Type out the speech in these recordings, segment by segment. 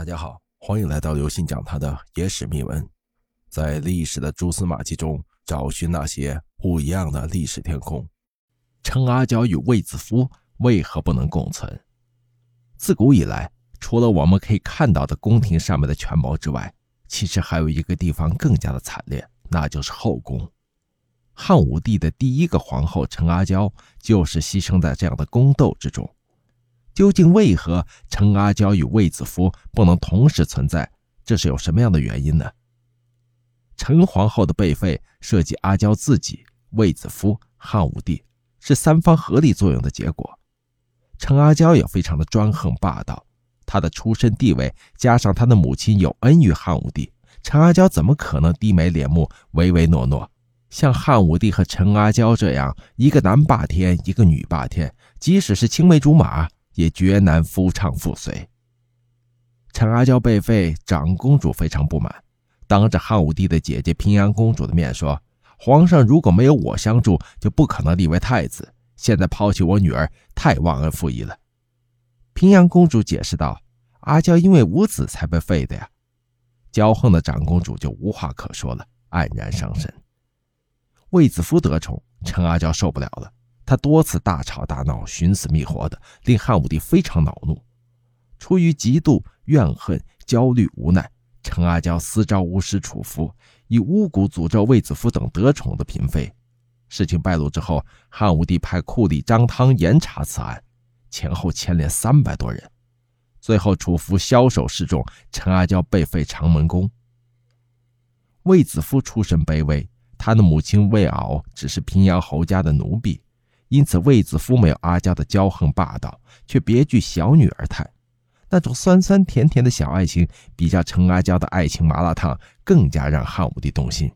大家好，欢迎来到刘信讲他的野史秘闻，在历史的蛛丝马迹中找寻那些不一样的历史天空。陈阿娇与卫子夫为何不能共存？自古以来，除了我们可以看到的宫廷上面的权谋之外，其实还有一个地方更加的惨烈，那就是后宫。汉武帝的第一个皇后陈阿娇就是牺牲在这样的宫斗之中。究竟为何陈阿娇与卫子夫不能同时存在？这是有什么样的原因呢？陈皇后的被废涉及阿娇自己、卫子夫、汉武帝，是三方合力作用的结果。陈阿娇也非常的专横霸道，她的出身地位加上她的母亲有恩于汉武帝，陈阿娇怎么可能低眉敛目、唯唯诺诺？像汉武帝和陈阿娇这样，一个男霸天，一个女霸天，即使是青梅竹马。也绝难夫唱妇随。陈阿娇被废，长公主非常不满，当着汉武帝的姐姐平阳公主的面说：“皇上如果没有我相助，就不可能立为太子。现在抛弃我女儿，太忘恩负义了。”平阳公主解释道：“阿娇因为无子才被废的呀。”骄横的长公主就无话可说了，黯然伤神。卫子夫得宠，陈阿娇受不了了。他多次大吵大闹，寻死觅活的，令汉武帝非常恼怒。出于嫉妒、怨恨、焦虑、无奈，陈阿娇私招巫师楚服，以巫蛊诅咒卫子夫等得宠的嫔妃。事情败露之后，汉武帝派库吏张汤严查此案，前后牵连三百多人。最后，楚服枭首示众，陈阿娇被废长门宫。卫子夫出身卑微，他的母亲卫媪只是平阳侯家的奴婢。因此，卫子夫没有阿娇的骄横霸道，却别具小女儿态，那种酸酸甜甜的小爱情，比较陈阿娇的爱情麻辣烫更加让汉武帝动心。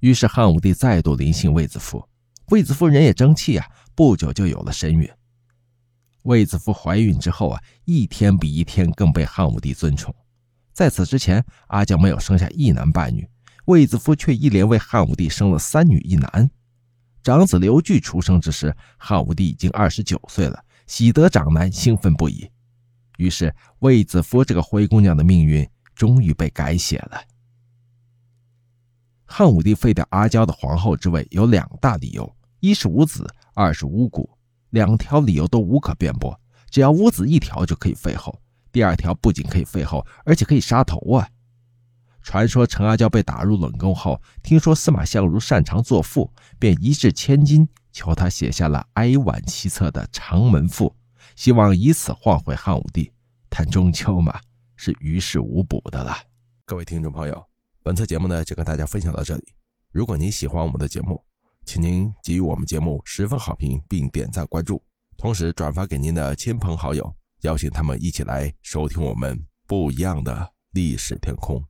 于是，汉武帝再度临幸卫子夫。卫子夫人也争气啊，不久就有了身孕。卫子夫怀孕之后啊，一天比一天更被汉武帝尊崇。在此之前，阿娇没有生下一男半女，卫子夫却一连为汉武帝生了三女一男。长子刘据出生之时，汉武帝已经二十九岁了，喜得长男，兴奋不已。于是，卫子夫这个灰姑娘的命运终于被改写了。汉武帝废掉阿娇的皇后之位有两大理由：一是无子，二是巫蛊。两条理由都无可辩驳，只要无子一条就可以废后。第二条不仅可以废后，而且可以杀头啊！传说陈阿娇被打入冷宫后，听说司马相如擅长作赋，便一掷千金求他写下了哀婉凄恻的《长门赋》，希望以此换回汉武帝。但终究嘛，是于事无补的了。各位听众朋友，本次节目呢就跟大家分享到这里。如果您喜欢我们的节目，请您给予我们节目十分好评，并点赞关注，同时转发给您的亲朋好友，邀请他们一起来收听我们不一样的历史天空。